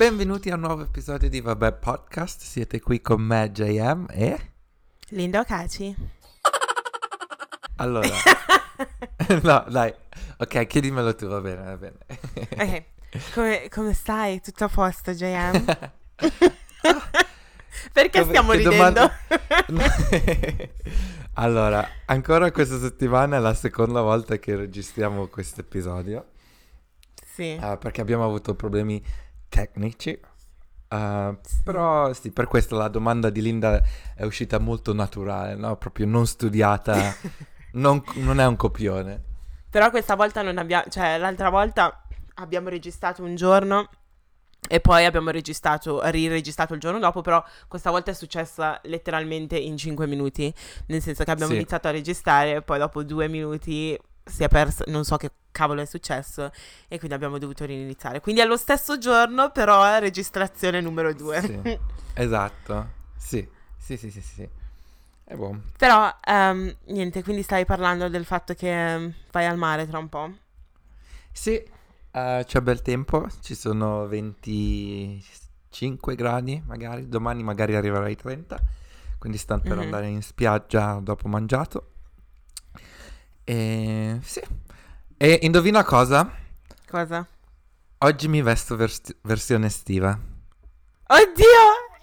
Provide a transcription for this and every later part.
Benvenuti a un nuovo episodio di Vabbè Podcast. Siete qui con me, JM e. Linda Ocaci. Allora. no, dai. Ok, chiedimelo tu, va bene, va bene. Ok, come, come stai? Tutto a posto, JM? Perché Come- stiamo ridendo? domanda- allora, ancora questa settimana è la seconda volta che registriamo questo episodio. sì. eh, perché abbiamo avuto problemi tecnici. eh, però sì, per questo la domanda di Linda è uscita molto naturale, no? Proprio non studiata, non, non è un copione. Però questa volta non abbiamo... Cioè, l'altra volta abbiamo registrato un giorno e poi abbiamo registrato, riregistrato il giorno dopo, però questa volta è successa letteralmente in 5 minuti. Nel senso che abbiamo Sì. iniziato a registrare e poi dopo due minuti si è perso... Non so che cavolo è successo e quindi abbiamo dovuto riniziare. Quindi è lo stesso giorno, però è registrazione numero 2. Sì, esatto. Sì, sì, sì, sì, sì. È buono. Però, ehm, niente, quindi stavi parlando del fatto che ehm, vai al mare tra un po'. Sì, eh, c'è bel tempo, ci sono 25 gradi magari, domani magari arriverà ai 30, quindi stanno per Mhm. andare in spiaggia dopo mangiato. E sì, e indovina cosa? Cosa? Oggi mi vesto vers- versione estiva. Oddio!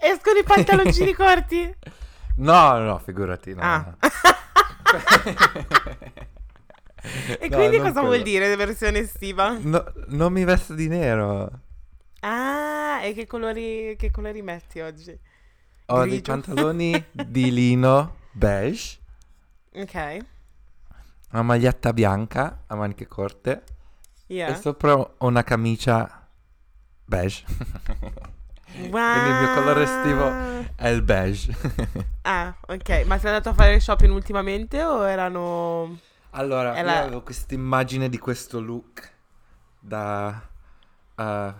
Escono i pantaloncini corti! No, no, figurati, no. Ah. no. E No, quindi cosa vuol quello. dire versione estiva? No, non mi vesto di nero. Ah, e che colori, che colori metti oggi? Ho dei Grigio. pantaloni di lino beige, Ok, una maglietta bianca a maniche corte yeah. e sopra una camicia beige. Quindi il mio colore estivo è il beige. Ah, ok. Ma sei andato a fare shopping ultimamente o erano... allora, È io avevo questa immagine di questo look da, eh,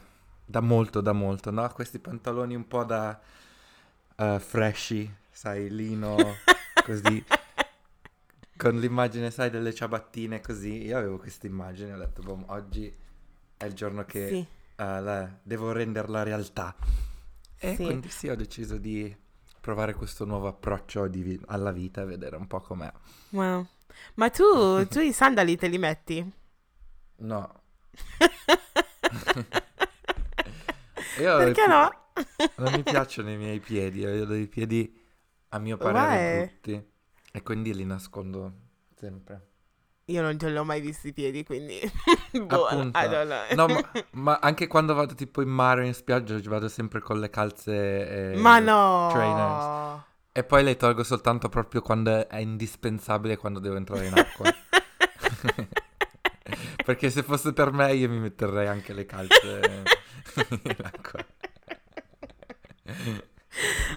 da molto, da molto, no? Questi pantaloni un po' da eh, freshy, sai, lino, così. Con l'immagine, sai, delle ciabattine così. Io avevo questa immagine, ho detto, boh, oggi è il giorno che Sì. eh, la- devo renderla realtà. E Sì. quindi sì, ho deciso di provare questo nuovo approccio di alla vita e vedere un po' com'è. Wow. Ma tu, tu i sandali te li metti? No. Io Perché pi- no? Non mi piacciono i miei piedi, ho dei piedi a mio parere Why? brutti e quindi li nascondo sempre. Io non te l'ho mai visti i piedi, quindi... boh. No, ma, ma anche quando vado tipo in mare o in spiaggia ci vado sempre con le calze e Ma no! trainers. E poi le tolgo soltanto proprio quando è indispensabile quando devo entrare in acqua. Perché se fosse per me io mi metterei anche le calze in acqua.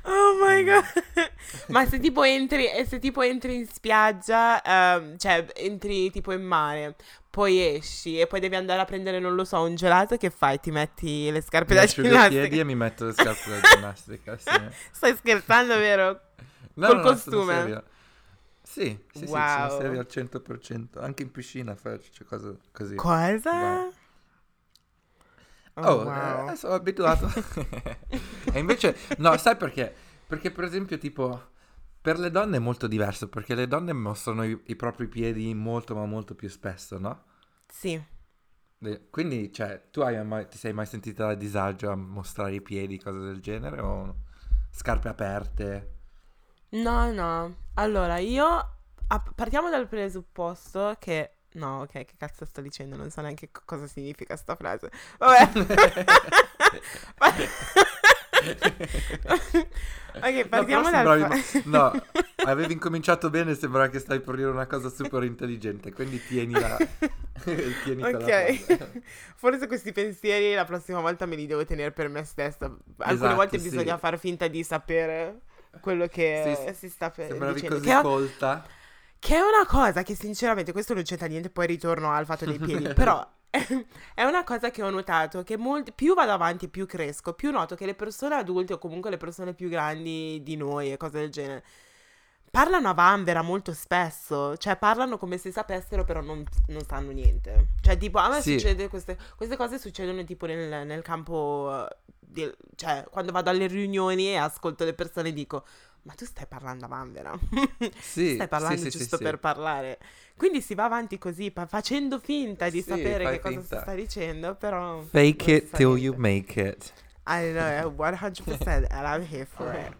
Oh my god. Ma se tipo entri, e se tipo entri in spiaggia, ehm, cioè entri tipo in mare, poi esci e poi devi andare a prendere, non lo so, un gelato, che fai? Ti metti le scarpe Mi da asciugo i ginnastica? piedi e mi metto le scarpe da ginnastica, sì. Stai scherzando, vero? No, Col no, no, costume? serio. Sì, sì, sì, sono Wow. serio al 100%. Anche in piscina faccio cose così. Cosa? Vai. Oh, Oh, wow. eh, sono abituato. e invece, no, sai perché? Perché per esempio, tipo, per le donne è molto diverso, perché le donne mostrano i, i propri piedi molto, ma molto più spesso, no? Sì. Quindi, cioè, tu hai mai, ti sei mai sentita a disagio a mostrare i piedi, cose del genere, o scarpe aperte? No, no. Allora, io... ah, partiamo dal presupposto che... No, ok, che cazzo sto dicendo? Non so neanche co- cosa significa sta frase. Vabbè. ok, partiamo no, dal... sembravi- fa- no, avevi incominciato bene, sembra che stai per dire una cosa super intelligente, quindi tienila. tienitela Ok, forse questi pensieri la prossima volta me li devo tenere per me stessa. Alcune Esatto, volte sì. bisogna far finta di sapere quello che Sì, si sta per Sembravi dicendo. così Che è, colta. che è una cosa che sinceramente, questo non c'entra niente, poi ritorno al fatto dei piedi, però è una cosa che ho notato, che molti, più vado avanti, più cresco, più noto che le persone adulte o comunque le persone più grandi di noi e cose del genere parlano a vanvera molto spesso, cioè parlano come se sapessero però non, non sanno niente. Cioè tipo a me Sì. succede queste, queste cose succedono tipo nel, nel campo, eh, di- cioè quando vado alle riunioni e ascolto le persone dico ma tu stai parlando a vanvera, Sì, stai parlando sì, sì, giusto per parlare. Quindi si va avanti così, pa- facendo finta di sapere che cosa finta. si sta dicendo, però... Fake it till niente. you make it. I know, 100% and I'm here for it.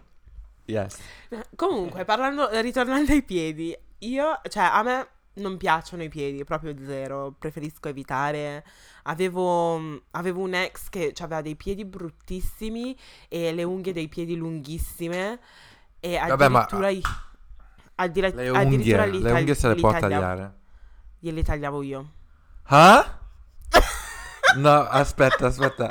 Yes. Comunque, parlando, ritornando ai piedi, io, cioè, a me non piacciono i piedi, proprio zero, preferisco evitare. Avevo, avevo un ex che aveva dei piedi bruttissimi e le unghie dei piedi lunghissime e Vabbè, ma- addirittura, addira- Le addirittura unghie, li le unghie se le può tagliavo- tagliare. Glieli tagliavo io. Ah? No, aspetta, aspetta.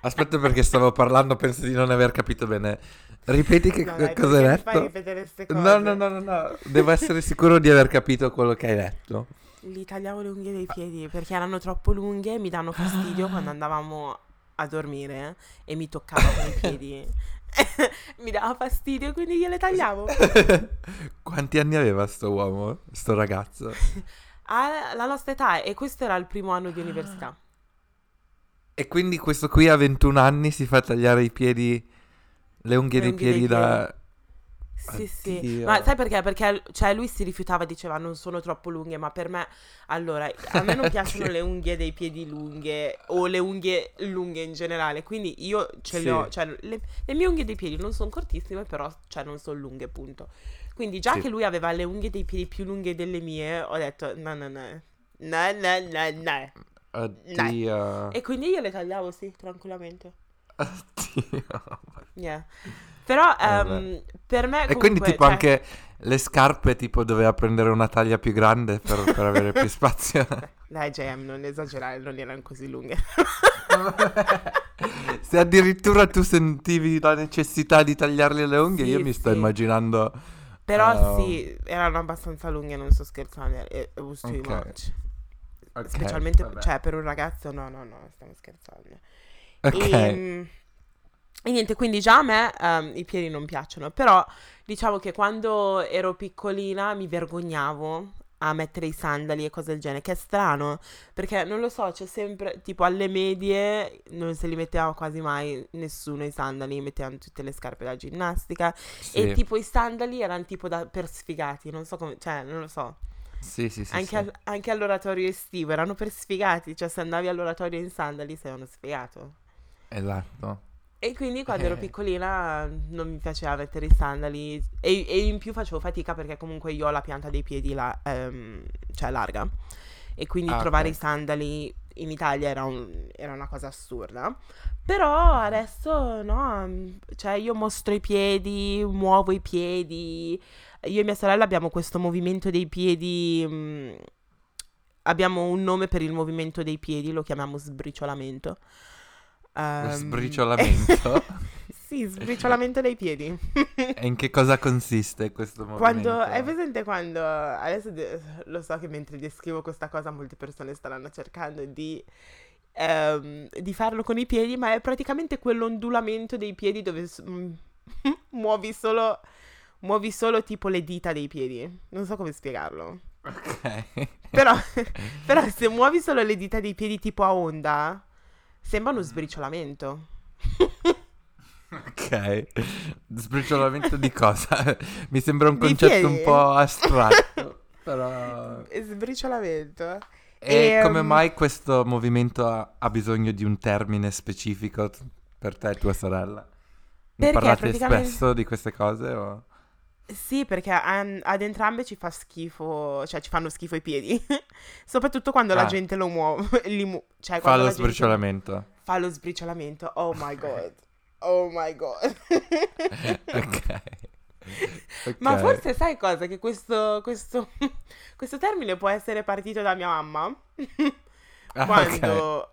Aspetta perché stavo parlando, penso di non aver capito bene. Ripeti che No, dai, cosa hai detto? ripetere queste cose? No, no, no, no, no. Devo essere sicuro di aver capito quello che hai detto. Li tagliavo le unghie dei piedi perché erano troppo lunghe e mi danno fastidio quando andavamo a dormire e mi toccavano i piedi. mi dava fastidio, quindi gliele tagliavo. Quanti anni aveva sto uomo, sto ragazzo? Alla nostra età e questo era il primo anno di università. E quindi questo qui a 21 anni si fa tagliare i piedi, le unghie Le dei unghie dei piedi Sì, sì. Oddio. Ma sai perché? Perché cioè, lui si rifiutava, diceva non sono troppo lunghe, ma per me, allora, a me non piacciono le unghie dei piedi lunghe o le unghie lunghe in generale, quindi io ce Sì. le ho, cioè le, le mie unghie dei piedi non sono cortissime, però cioè, non sono lunghe, punto. Quindi già Sì. che lui aveva le unghie dei piedi più lunghe delle mie, ho detto no, no, no, no, no, no, no. Oddio. E quindi io le tagliavo, sì, tranquillamente. Oddio. Yeah. Però Vabbè. ehm, per me E quindi comunque, tipo cioè- anche le scarpe tipo doveva prendere una taglia più grande per, per avere più spazio. Dai, JM, non esagerare, non erano così lunghe. Se addirittura tu sentivi la necessità di tagliarle le unghie, Sì, io mi sto sì. immaginando... Però eh, sì, erano abbastanza lunghe, non sto scherzando. It, it was too Ok. much. ok, Specialmente, vabbè. cioè, per un ragazzo, no, no, no, stiamo scherzando. Ok. E, e niente, quindi già a me ehm, i piedi non piacciono. Però diciamo che quando ero piccolina mi vergognavo a mettere i sandali e cose del genere, che è strano, perché non lo so, c'è sempre, tipo alle medie non se li metteva quasi mai nessuno i sandali, mettevano tutte le scarpe da ginnastica Sì, e tipo i sandali erano tipo da, per sfigati, non so come, cioè non lo so, sì, sì, sì, anche, sì. al- anche all'oratorio estivo erano per sfigati, cioè se andavi all'oratorio in sandali sei uno sfigato. Esatto. E quindi quando ero Eh. piccolina non mi piaceva mettere i sandali e, e in più facevo fatica perché comunque io ho la pianta dei piedi la- ehm, cioè larga e quindi Ah, trovare ok. i sandali in Italia era, un- era una cosa assurda. Però adesso no, mm, cioè io mostro i piedi, muovo i piedi. Io e mia sorella abbiamo questo movimento dei piedi. mm, abbiamo un nome per il movimento dei piedi, lo chiamiamo sbriciolamento. Ehm, Sbriciolamento? sì, sbriciolamento dei piedi. e in che cosa consiste questo movimento? Quando, hai presente quando, adesso de- lo so che mentre descrivo questa cosa molte persone staranno cercando di, ehm, di farlo con i piedi, ma è praticamente quell'ondulamento dei piedi dove s- mm, muovi solo, muovi solo tipo le dita dei piedi. Non so come spiegarlo. Ok. Però, però se muovi solo le dita dei piedi tipo a onda, sembra uno sbriciolamento. Ok. Sbriciolamento di cosa? Mi sembra un concetto un po' astratto. Però... Sbriciolamento. E come Ehm, mai questo movimento ha, ha bisogno di un termine specifico per te e tua sorella? Ne parlate praticamente- spesso di queste cose? O... Sì, perché ad entrambe ci fa schifo, cioè ci fanno schifo i piedi. Soprattutto quando la Ah. gente lo muove, li mu- cioè Fa quando lo la gente sbriciolamento. fa lo sbriciolamento. Oh my god. Oh my god. ok. Ok. Ma forse sai cosa? Che questo, questo, questo termine può essere partito da mia mamma. Ah, ok. quando,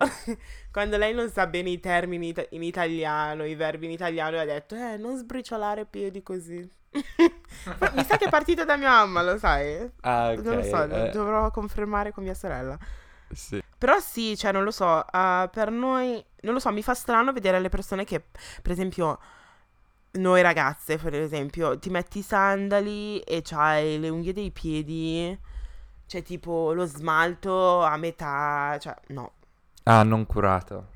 quando lei non sa bene i termini in italiano, i verbi in italiano, e ha detto, eh, non sbriciolare piedi così. Mi sa che è partito da mia mamma, lo sai? Ah, ok. Non lo so, eh, dovrò confermare con mia sorella. sì. Però sì, cioè, non lo so, ah, per noi, non lo so, mi fa strano vedere le persone che, per esempio, noi ragazze, per esempio, ti metti i sandali e c'hai le unghie dei piedi, cioè tipo lo smalto a metà, cioè no, Ah, non curato.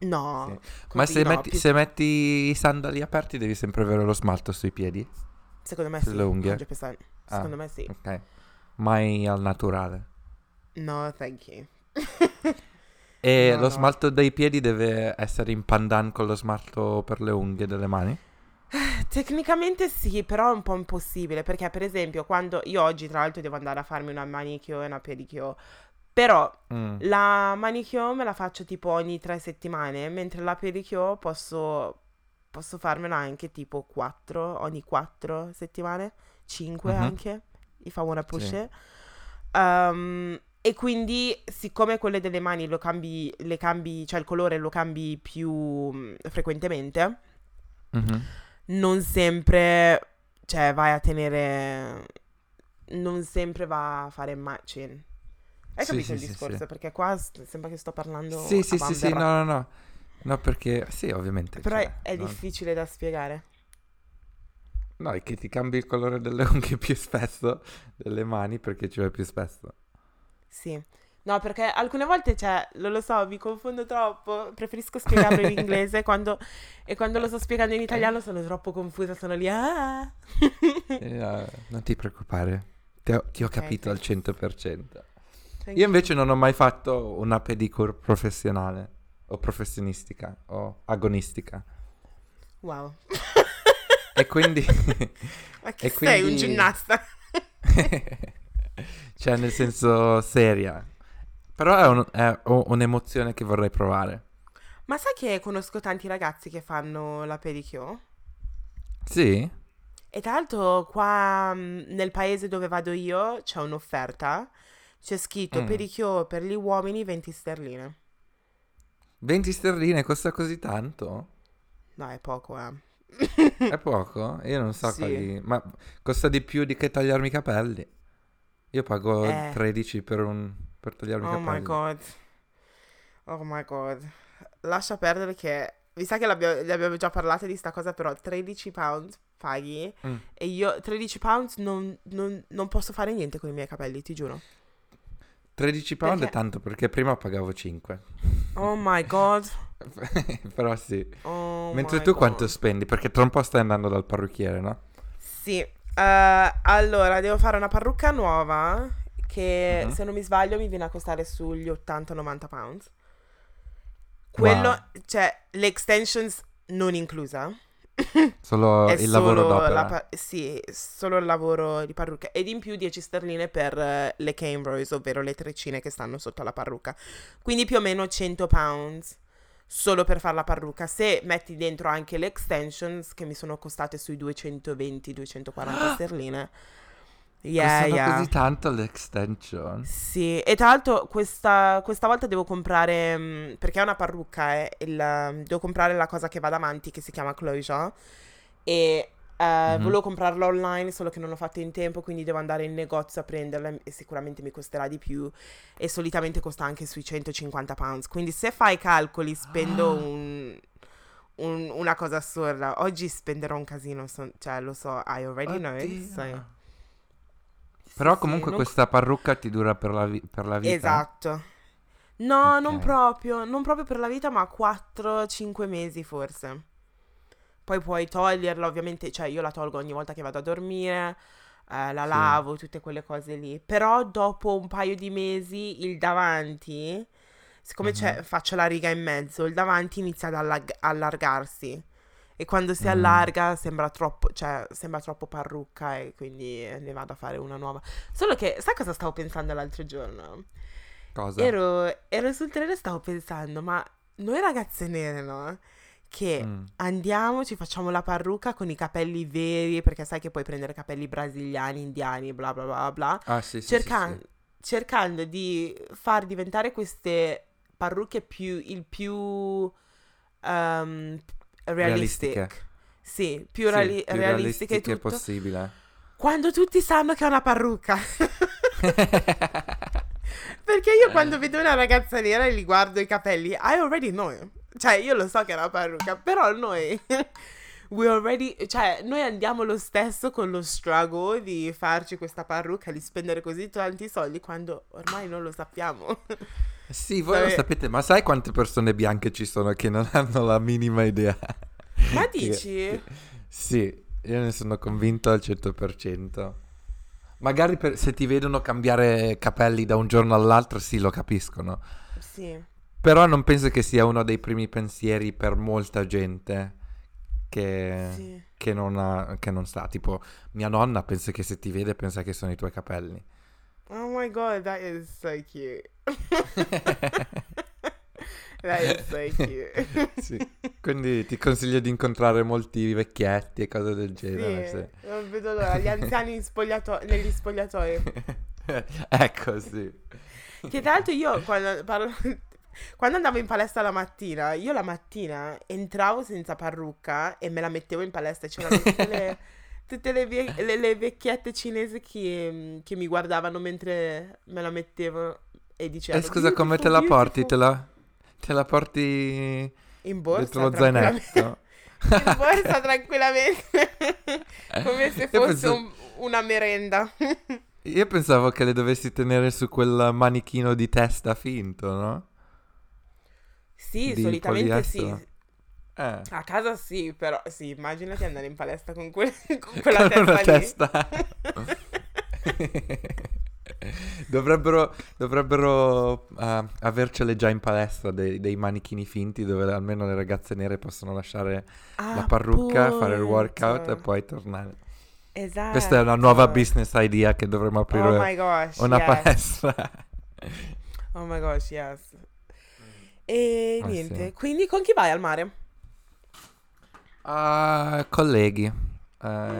no. Sì. Ma se, no, metti, più- se metti i sandali aperti devi sempre avere lo smalto sui piedi? Secondo me sì, unghie? 100%. Ah. Secondo me sì. Ok. Mai al naturale. No, thank you. E No, lo no. smalto dei piedi deve essere in pandan con lo smalto per le unghie delle mani? Tecnicamente sì, però è un po' impossibile perché per esempio quando io oggi tra l'altro devo andare a farmi una manicure e una pedicure, però Mm. la manicure me la faccio tipo ogni tre settimane, mentre la pedicure posso, posso farmela anche tipo quattro, ogni quattro settimane, cinque Mhm. anche, I wanna push Sì. Um, e quindi siccome quelle delle mani lo cambi, le cambi, cioè il colore lo cambi più mm, frequentemente, Mhm. non sempre, cioè vai a tenere, non sempre va a fare matching. Hai Sì, capito sì, il discorso? Perché qua sembra che sto parlando Sì, sì, sì, sì, no, no, no. No, perché sì, ovviamente. Però cioè, è, no. difficile da spiegare. No, è che ti cambi il colore delle unghie più spesso, delle mani, perché ci vai più spesso. Sì. No, perché alcune volte, cioè, non lo so, mi confondo troppo. Preferisco spiegarlo in inglese quando, e quando lo sto spiegando in italiano sono troppo confusa, sono lì. Ah! Eh, no, non ti preoccupare, ti ho, ti ho Ok, capito al thanks. 100%. Thank Io invece non ho mai fatto una pedicure professionale, o professionistica, o agonistica. Wow. E quindi... Ma che E sei, un quindi- ginnasta? cioè, nel senso, seria. Però è, un- è un'emozione che vorrei provare. Ma sai che conosco tanti ragazzi che fanno la pedicure? Sì? E tra l'altro qua mh, nel paese dove vado io c'è un'offerta. C'è scritto Mm. pedicure per gli uomini 20 sterline. 20 sterline costa così tanto? No, è poco, eh. È poco? Io non so Sì. quali... Ma costa di più di che tagliarmi i capelli. Io pago Eh. 13 per, un... per tagliarmi i Oh capelli. my god. Oh my god. Lascia perdere che... Mi sa che ne abbiamo già parlato di sta cosa, però 13 pound paghi Mm. e io 13 pound non, non- non posso fare niente con i miei capelli, ti giuro. 13 pound Perché- è tanto perché prima pagavo 5. Oh my god. Però sì. Oh Mentre tu God. quanto spendi? Perché tra un po' stai andando dal parrucchiere, no? Sì, eh, allora devo fare una parrucca nuova che Mhm. se non mi sbaglio mi viene a costare sugli 80-90 pounds. Quello, Wow. cioè, le extensions non inclusa. Solo il lavoro solo d'opera. la pa- sì, solo il lavoro di parrucca. Ed in più 10 sterline per eh, le cane rows, ovvero le treccine che stanno sotto la parrucca. Quindi più o meno 100 pounds solo per fare la parrucca. Se metti dentro anche le extensions che mi sono costate sui 220-240 sterline. Yeah, yeah. così tanto l'extension. Sì, e tra l'altro questa, questa volta devo comprare, mm, perché è una parrucca, eh, il, um, devo comprare la cosa che va davanti che si chiama closure e eh, Mhm. volevo comprarla online solo che non l'ho fatto in tempo, quindi devo andare in negozio a prenderla e sicuramente mi costerà di più e solitamente costa anche sui 150 pounds, quindi se fai i calcoli spendo un- un- una cosa assurda, oggi spenderò un casino, son- cioè lo so, I already know it, Oddio. so- Però sì, comunque non- questa parrucca ti dura per la, vi- per la vita. Esatto. No, non Ok. proprio, non proprio per la vita, ma 4-5 mesi forse. Poi puoi toglierla, ovviamente, cioè io la tolgo ogni volta che vado a dormire, eh, la Sì. lavo, tutte quelle cose lì. Però dopo un paio di mesi il davanti, siccome c'è- Mhm. faccio la riga in mezzo, il davanti inizia ad allag- allargarsi. E quando si Mm. allarga sembra troppo, cioè sembra troppo parrucca e quindi ne vado a fare una nuova. Solo che, sai cosa stavo pensando l'altro giorno? Cosa? Ero, ero sul treno e stavo pensando, ma noi ragazze nere, no? Che Mm. andiamo, ci facciamo la parrucca con i capelli veri, perché sai che puoi prendere capelli brasiliani, indiani, bla bla bla bla, Ah, sì, sì, cercan- sì, sì. cercando di far diventare queste parrucche più, il più um, realistic. Realistiche. Sì, più, Sì, reali- più realistiche realistiche possibile. Quando tutti sanno che è una parrucca. Perché io quando vedo una ragazza nera e gli guardo i capelli, I already know. Cioè, io lo so che è una parrucca, però noi... we already, cioè, noi andiamo lo stesso con lo struggle di farci questa parrucca, di spendere così tanti soldi quando ormai non lo sappiamo. Sì, voi lo Sai- sapete, ma sai quante persone bianche ci sono che non hanno la minima idea? Ma Che- dici? Sì, io ne sono convinto al 100%. Magari per- se ti vedono cambiare capelli da un giorno all'altro, sì, lo capiscono. Sì. Però non penso che sia uno dei primi pensieri per molta gente che, Sì. che non, ha- che non sa. Tipo, mia nonna pensa che se ti vede pensa che sono i tuoi capelli. Oh my god, that is so cute. that is so cute. Sì. Quindi ti consiglio di incontrare molti vecchietti e cose del genere. Sì, sì. non vedo l'ora, gli anziani spogliato- negli spogliatoi. ecco, sì. Che tra l'altro io quando, parlo- quando andavo in palestra la mattina, io la mattina entravo senza parrucca e me la mettevo in palestra. C'erano tutte le, tutte le, vie- le- le vecchiette cinesi che, che mi guardavano mentre me la mettevo e E dicevano scusa, come te la "Beautiful, porti? Te la, te la porti In borsa, dentro lo zainetto? In borsa tranquillamente. Come se fosse penso- un- una merenda. Io pensavo che le dovessi tenere su quel manichino di testa finto, no? Sì, Di solitamente sì. Eh. A casa sì, però sì, immaginati andare in palestra con, quel- con quella Con testa testa. dovrebbero dovrebbero eh, avercele già in palestra dei, dei manichini finti dove almeno le ragazze nere possono lasciare la parrucca, fare il workout e Appunto. poi tornare. Esatto. Questa è una nuova business idea che dovremmo aprire Oh my gosh, una yes. palestra. Oh my gosh, yes. E Ah, niente, sì. quindi con chi vai al mare? Ah, colleghi,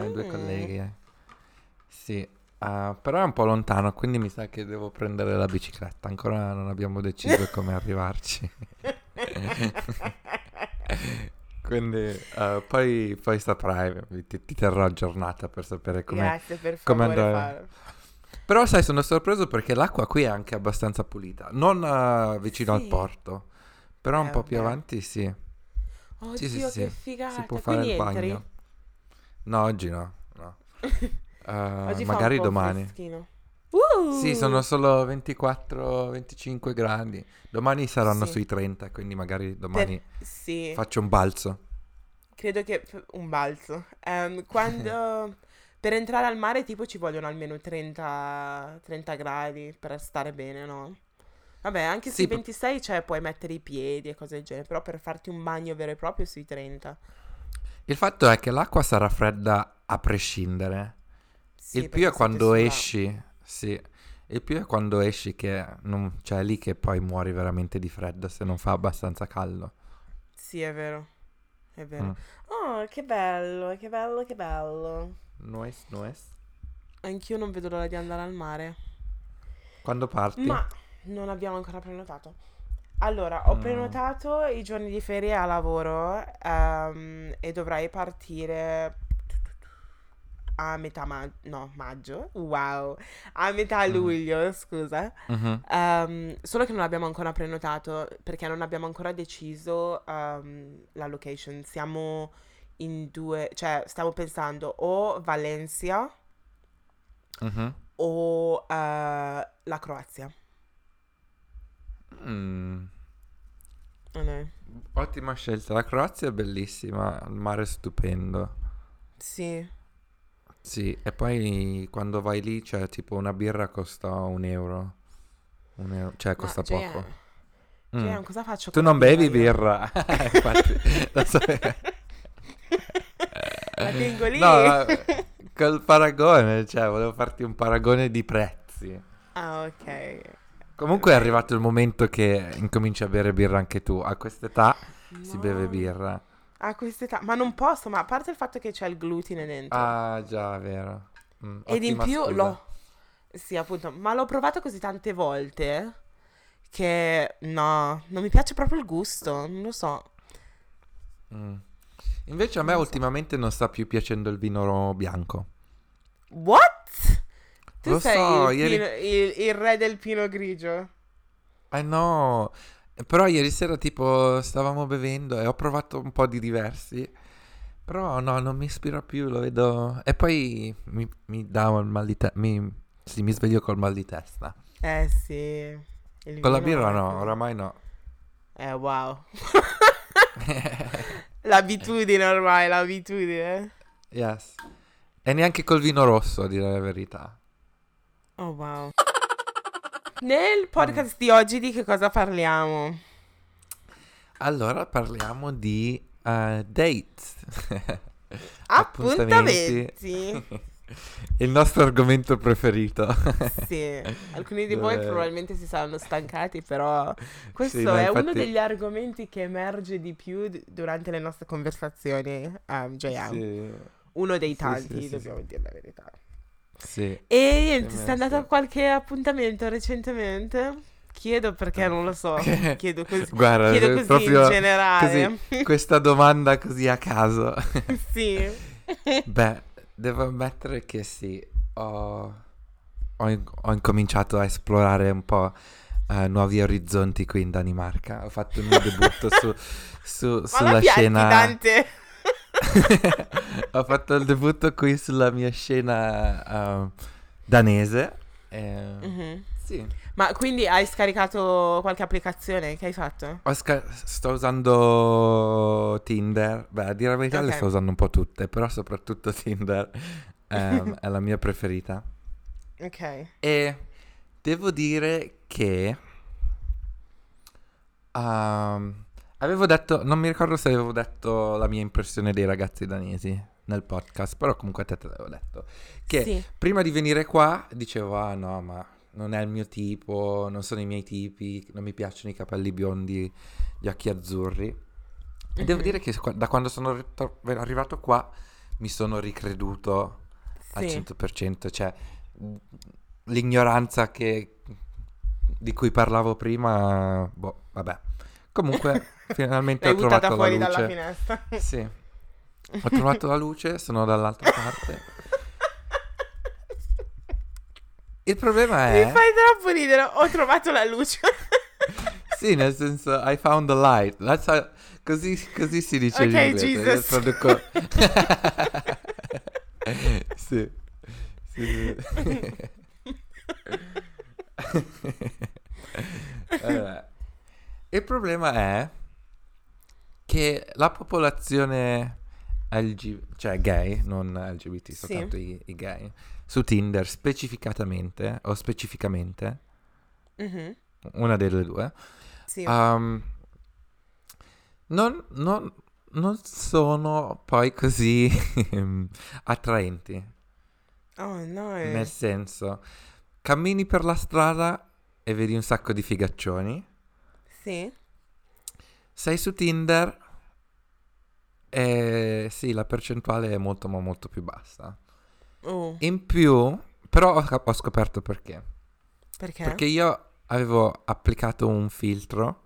due Mm. colleghi. eh. Sì, ah, però è un po' lontano, quindi mi sa che devo prendere la bicicletta. Ancora non abbiamo deciso come arrivarci. quindi eh, poi, poi saprai, ti, ti terrò aggiornata per sapere come... Grazie per come andare. Però sai, sono sorpreso perché l'acqua qui è anche abbastanza pulita. Non eh, vicino al Sì. porto, però un Eh, po' più vabbè. avanti sì. Oddio, Sì, sì, che sì. figata. Si può fare Quindi il entri? bagno. No, oggi no. no. Eh, Oggi magari domani. Uh! Sì, sono solo 24-25 gradi. Domani saranno Sì. sui 30, quindi magari domani Sì, faccio un balzo. credo che un balzo. Ehm, quando per entrare al mare tipo ci vogliono almeno 30, 30 gradi per stare bene, no? Vabbè, anche Sì, sui p- 26 cioè puoi mettere i piedi e cose del genere, però per farti un bagno vero e proprio sui 30. Il fatto è che l'acqua sarà fredda a prescindere. Sì, Il più è quando esci. Sì. Il più è quando esci che non... cioè è lì che poi muori veramente di freddo se non fa abbastanza caldo. Sì, è vero. È vero. Mm. Oh, che bello, che bello, che bello. Nois, nois. Anch'io non vedo l'ora di andare al mare. Quando parti? Ma non abbiamo ancora prenotato. Allora, ho Mm. prenotato i giorni di ferie a lavoro ehm, e dovrei partire a metà maggio. No, maggio? Wow. A metà Mhm. luglio, scusa. Mhm. Ehm, solo che non abbiamo ancora prenotato perché non abbiamo ancora deciso ehm, la location. Siamo in due, cioè stavo pensando o Valencia Mhm. o eh, la Croazia. Mm. Oh, no. Ottima scelta. La Croazia è bellissima, il mare è stupendo. Sì. Sì, e poi quando vai lì, cioè, tipo una birra costa un euro. Un euro, cioè, costa Ma, Gian- poco. Gian, Mm. cosa faccio Tu non bevi birra birra. Infatti, lo so. La tengo lì. No, ma col paragone, cioè, volevo farti un paragone di prezzi. Ah, ok. Comunque è arrivato il momento che incominci a bere birra anche tu. A quest'età si No. beve birra. A quest'età. Ma non posso, ma a parte il fatto che c'è il glutine dentro. Ah, già, vero. Mm, Ed in più scusa. l'ho... Sì, appunto, ma l'ho provato così tante volte che no, non mi piace proprio il gusto, non lo so. Mm. Invece a me Non lo so. ultimamente non sta più piacendo il vino bianco. What? Tu Lo sei so, il, ieri- pino- il- il re del pino grigio. Eh no, però ieri sera tipo stavamo bevendo e ho provato un po' di diversi, Però no, non mi ispira più, lo vedo... E poi mi, mi dà un mal di testa, mi, sì, mi sveglio col mal di testa. Eh sì. Il Con la birra è no, oramai no. Eh wow. L'abitudine ormai, l'abitudine. Yes. E neanche col vino rosso, a dire la verità. Oh wow. Nel podcast di oggi di che cosa parliamo? Allora parliamo di eh, date. Appuntamenti. Il nostro argomento preferito. Sì, alcuni di voi probabilmente si saranno stancati, però questo Sì, è uno degli argomenti che emerge di più d- durante le nostre conversazioni, um, JM. Sì, Uno dei tanti, sì, dobbiamo dire la verità. Sì. E niente, sei andato a qualche appuntamento recentemente? Chiedo perché non lo so, chiedo così, Guarda, chiedo eh, così proprio in generale. Questa domanda così a caso. sì. Beh, devo ammettere che sì, ho, ho in- ho incominciato a esplorare un po' eh, nuovi orizzonti qui in Danimarca. Ho fatto il mio debutto su, su- sulla la pianti, scena... Dante? ho fatto il debutto qui sulla mia scena eh, danese. e- Mhm. Sì, Ma quindi hai scaricato qualche applicazione? Che hai fatto? Sca- sto usando Tinder. Beh, a dire la verità le Ok. sto usando un po' tutte, però soprattutto Tinder ehm, è la mia preferita. Ok. E devo dire che ehm, avevo detto, non mi ricordo se avevo detto la mia impressione dei ragazzi danesi nel podcast, però comunque a te te l'avevo detto. Che Sì. prima di venire qua dicevo, ah no, ma non è il mio tipo, non sono i miei tipi, non mi piacciono i capelli biondi, gli occhi azzurri. E devo Mhm. dire che da quando sono arrivato qua mi sono ricreduto al Sì. 100%, cioè mh, l'ignoranza che, di cui parlavo prima, boh, vabbè. Comunque, finalmente L'hai ho trovato fuori la dalla luce. finestra. Sì, ho trovato la luce, sono dall'altra parte. Il problema Mi è... fai troppo ridere. Ho trovato la luce. Sì, nel senso, I found the light. How- così, così si dice in Ok, inglese. Jesus. traduco- sì. sì, sì. Il problema è che la popolazione LG, cioè gay, non LGBT, Sì. soltanto i, i gay, su Tinder specificatamente, o specificamente, Mhm. una delle due, Sì. Um, non, non- non sono poi così attraenti. oh no. eh. Nel senso, cammini per la strada e vedi un sacco di figaccioni. Sì. Sei su Tinder e sì, la percentuale è molto ma molto più bassa. Oh, In più, però ho, ho scoperto perché. perché? Perché io avevo applicato un filtro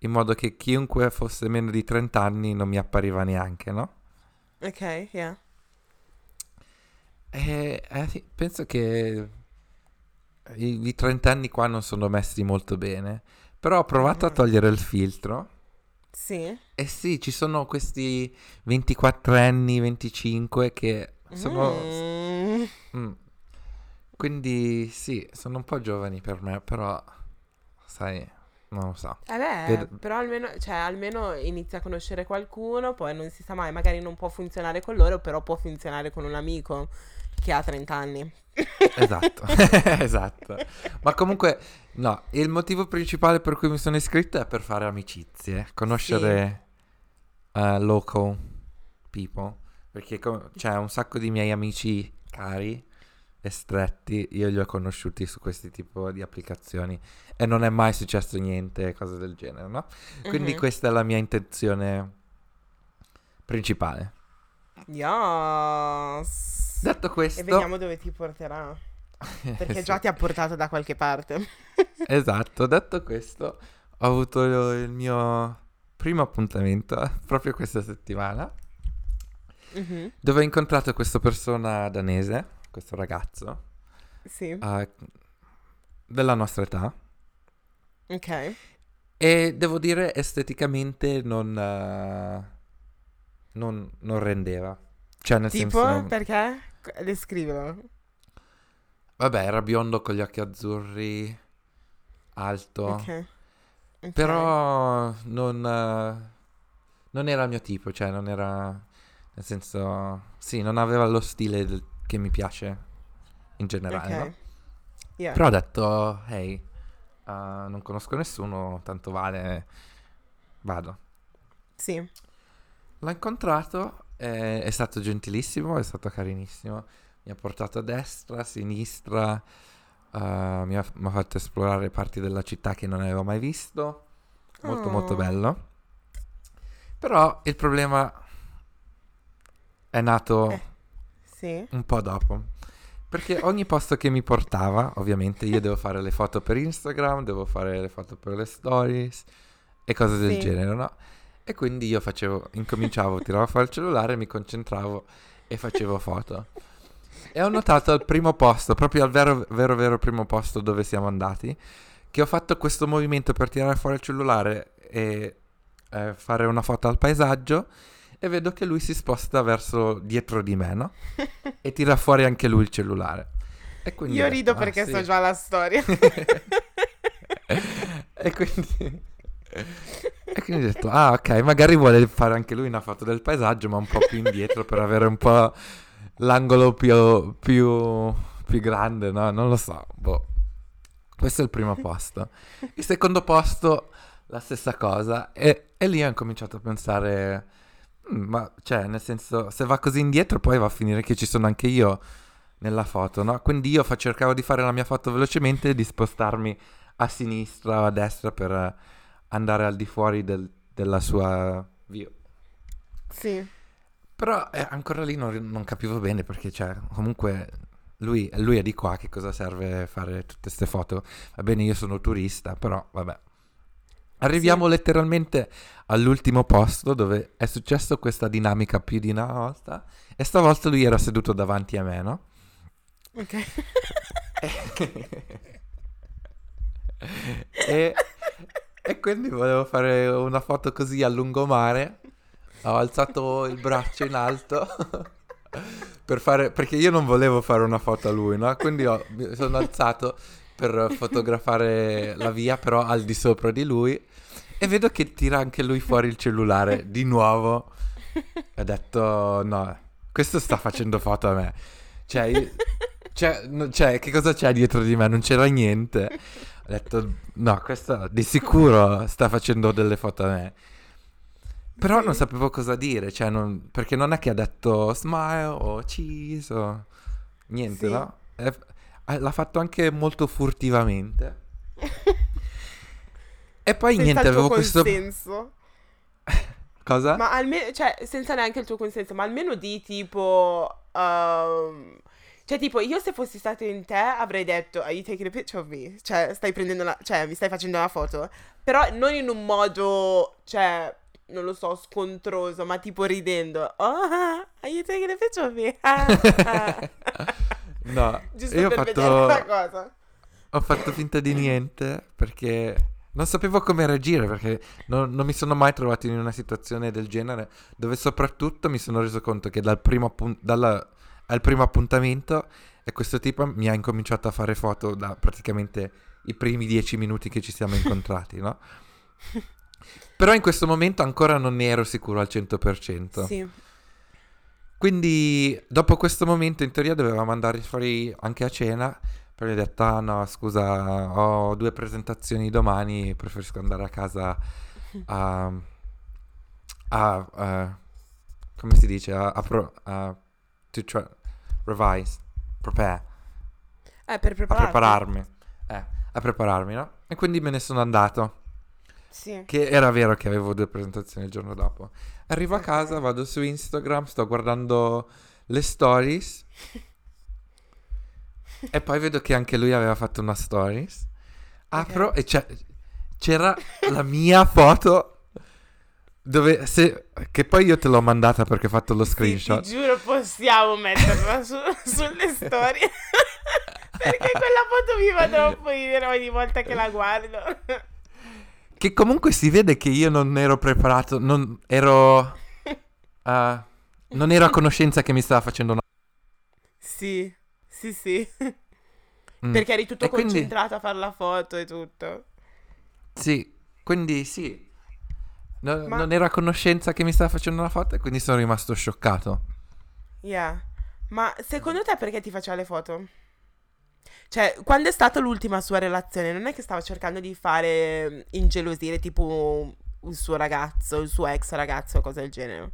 in modo che chiunque fosse meno di 30 anni non mi appariva neanche, no? Ok, yeah. Eh, sì, penso che i, i 30 anni qua non sono messi molto bene. Però ho provato a Mm. togliere il filtro. Sì. E sì, ci sono questi 24 anni, 25 che sono... Mm. Mm. Quindi sì, sono un po' giovani per me, però sai, non lo so. Vabbè, Vedo- però almeno, cioè, almeno inizia a conoscere qualcuno, poi non si sa mai, magari non può funzionare con loro, però può funzionare con un amico che ha 30 anni. Esatto, esatto. Ma comunque, no, il motivo principale per cui mi sono iscritto è per fare amicizie, conoscere eh, local people, perché co- c'è un sacco di miei amici cari e stretti, io li ho conosciuti su questi tipo di applicazioni e non è mai successo niente, cose del genere, no? Quindi Mhm. questa è la mia intenzione principale. Yes. Detto questo, E vediamo dove ti porterà. Perché già ti ha portato da qualche parte. Esatto, detto questo, ho avuto il mio primo appuntamento proprio questa settimana, Mhm, dove ho incontrato questa persona danese, questo ragazzo, Sì. eh, della nostra età, Ok. e devo dire esteticamente non, eh, non, non rendeva. Cioè, nel Tipo, senso... perché? Descrivilo. Vabbè, era biondo con gli occhi azzurri, alto. Ok. Ok. Però non, non era il mio tipo, cioè non era... Nel senso... Sì, non aveva lo stile del- che mi piace in generale, Ok. no? Yeah. Però ho detto, hey, eh, non conosco nessuno, tanto vale, vado. Sì. L'ho incontrato, eh, è stato gentilissimo, è stato carinissimo. Mi ha portato a destra, a sinistra, eh, mi, ha, mi ha fatto esplorare parti della città che non avevo mai visto. Molto, molto Oh. bello. Però il problema è nato Eh. Sì. un po' dopo. Perché ogni posto che mi portava, ovviamente, io devo fare le foto per Instagram, devo fare le foto per le stories e cose del Sì. genere, no? E quindi io facevo, incominciavo, tiravo fuori il cellulare, mi concentravo e facevo foto. E ho notato al primo posto, proprio al vero, vero, vero primo posto dove siamo andati, che ho fatto questo movimento per tirare fuori il cellulare e eh, fare una foto al paesaggio e vedo che lui si sposta verso dietro di me, no? E tira fuori anche lui il cellulare. E quindi Io ho detto, rido "Ah, perché sì." so già la storia. e quindi... E quindi ho detto, ah ok, magari vuole fare anche lui una foto del paesaggio, ma un po' più indietro per avere un po' l'angolo più, più, più grande, no? Non lo so, boh. Questo è il primo posto. Il secondo posto, la stessa cosa. E, e lì ho incominciato a pensare, "Mm, ma cioè, nel senso, se va così indietro poi va a finire che ci sono anche io nella foto, no? Quindi io fa- cercavo di fare la mia foto velocemente e di spostarmi a sinistra o a destra per andare al di fuori del- della sua view. sì. Però eh, ancora lì non, non capivo bene perché, cioè, comunque lui, lui è di qua, che cosa serve fare tutte queste foto? Va bene, io sono turista, però vabbè. Arriviamo letteralmente all'ultimo posto dove è successo questa dinamica più di una volta e stavolta lui era seduto davanti a me, no? Ok. e, e quindi volevo fare una foto così a lungomare. Ho alzato il braccio in alto per fare, perché io non volevo fare una foto a lui, no? Quindi ho- mi sono alzato per fotografare la via, però al di sopra di lui. E vedo che tira anche lui fuori il cellulare di nuovo. E ho detto, no, questo sta facendo foto a me. Cioè, io- cioè, no- cioè, che cosa c'è dietro di me? Non c'era niente. Ho detto, no, questo di sicuro sta facendo delle foto a me. Però Sì. non sapevo cosa dire, cioè, non- perché non è che ha detto smile o cheese o niente, Sì. no? E- eh, l'ha fatto anche molto furtivamente. E poi Senza niente, il tuo avevo questo... consenso. Cosa? Ma almeno, cioè, senza neanche il tuo consenso, ma almeno di tipo... ehm, cioè, tipo, io se fossi stato in te avrei detto, are you taking a picture of me? Cioè, stai prendendo la... Cioè, mi stai facendo una foto. Però non in un modo, cioè, non lo so, scontroso, ma tipo ridendo. Oh, are you taking a picture of me? No, Giusto io ho fatto... Ho fatto finta di niente perché non sapevo come reagire perché non, non mi sono mai trovato in una situazione del genere dove soprattutto mi sono reso conto che dal primo, appun- dalla- al primo appuntamento e questo tipo mi ha incominciato a fare foto da praticamente i primi dieci minuti che ci siamo incontrati, no? Però in questo momento ancora non ne ero sicuro al 100%. Sì. Quindi dopo questo momento in teoria dovevamo andare fuori anche a cena. Poi gli ho detto, ah no, scusa, ho due presentazioni domani, preferisco andare a casa a... a- a- come si dice? A, a pro- a- to try- revise, prepare, Eh, per a prepararti. prepararmi. Eh, a prepararmi, no? E quindi me ne sono andato. Sì. Che era vero che avevo due presentazioni il giorno dopo. Arrivo a casa, vado su Instagram, sto guardando le stories. e poi vedo che anche lui aveva fatto una stories. Apro Ok. e c'era la mia foto. Dove se, che poi io te l'ho mandata perché ho fatto lo Sì, screenshot. ti giuro possiamo metterla su- sulle storie. Perché quella foto mi fa troppo ridere ogni volta che la guardo. Che comunque si vede che io non ero preparato, non ero eh, non ero a conoscenza che mi stava facendo una... Sì, sì, sì. Mm. Perché eri tutto E quindi- concentrato a fare la foto e tutto. Sì, quindi sì. No- Ma- Non ero a conoscenza che mi stava facendo una foto e quindi sono rimasto scioccato. Yeah. Ma secondo te perché ti faceva le foto? Cioè, quando è stata l'ultima sua relazione, non è che stava cercando di fare mm, ingelosire tipo il suo ragazzo, il suo ex ragazzo o cose del genere?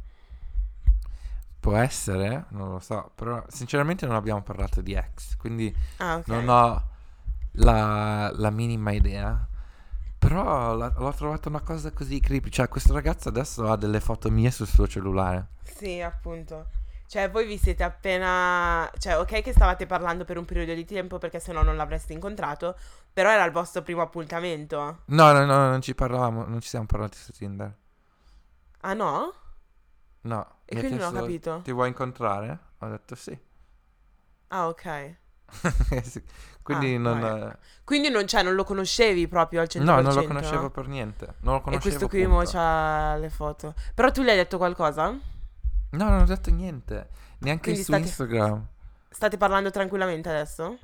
Può essere, non lo so, però sinceramente non abbiamo parlato di ex, quindi Ah, ok. non ho la, la minima idea. Però la- l'ho trovata una cosa così creepy, cioè questo ragazzo adesso ha delle foto mie sul suo cellulare. Sì, appunto. Cioè, voi vi siete appena... Cioè, ok che stavate parlando per un periodo di tempo perché sennò non l'avreste incontrato, però era il vostro primo appuntamento. No, no, no, non ci parlavamo, non ci siamo parlati su Tinder. Ah no? No. E mi ha quindi non ho chiesto, capito. Ti vuoi incontrare? Ho detto sì. Ah, ok. Quindi Ah, non... vabbè. Quindi non, cioè, non lo conoscevi proprio al 100%? No, non lo conoscevo per niente. Non lo E conoscevo questo qui mo punto. c'ha le foto. Però tu gli hai detto qualcosa? No, non ho detto niente. Neanche Quindi su state- Instagram. State parlando tranquillamente adesso?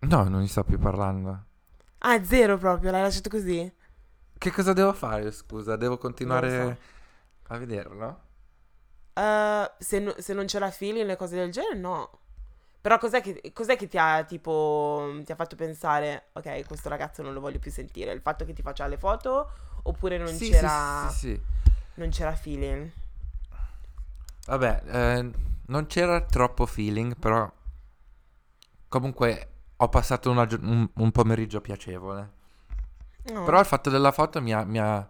No, non gli sto più parlando. Ah, zero proprio, l'hai lasciato così? Che cosa devo fare, scusa? Devo continuare lo a vederlo? Eh, se, no- se non c'era feeling e cose del genere, no. Però cos'è che, cos'è che ti ha tipo ti ha fatto pensare, ok, questo ragazzo non lo voglio più sentire? Il fatto che ti faccia le foto oppure non Sì, c'era sì, sì, non c'era feeling? Vabbè, eh, non c'era troppo feeling, però comunque ho passato una un, un pomeriggio piacevole. No. Però il fatto della foto mi ha, mi ha-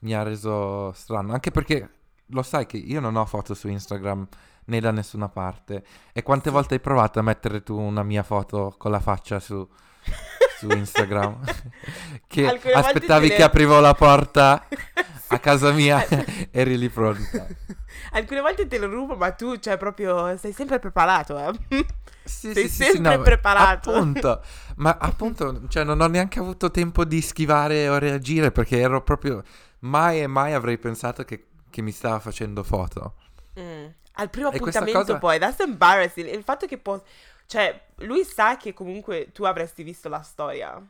mi ha reso strano, anche perché lo sai che io non ho foto su Instagram né da nessuna parte. E quante volte hai provato a mettere tu una mia foto con la faccia su, su Instagram? che Alcune aspettavi che le- aprivo la porta a casa mia eri lì pronta. Alcune volte te lo rubo, ma tu, cioè, proprio sei sempre preparato, eh. Sì, Sei sì, sempre sì, no, preparato. Appunto, ma appunto, cioè non ho neanche avuto tempo di schivare o reagire perché ero proprio... Mai e mai avrei pensato che, che mi stava facendo foto. Mm. Al primo E appuntamento cosa- poi, that's embarrassing. Il fatto che può... Cioè, lui sa che comunque tu avresti visto la storia.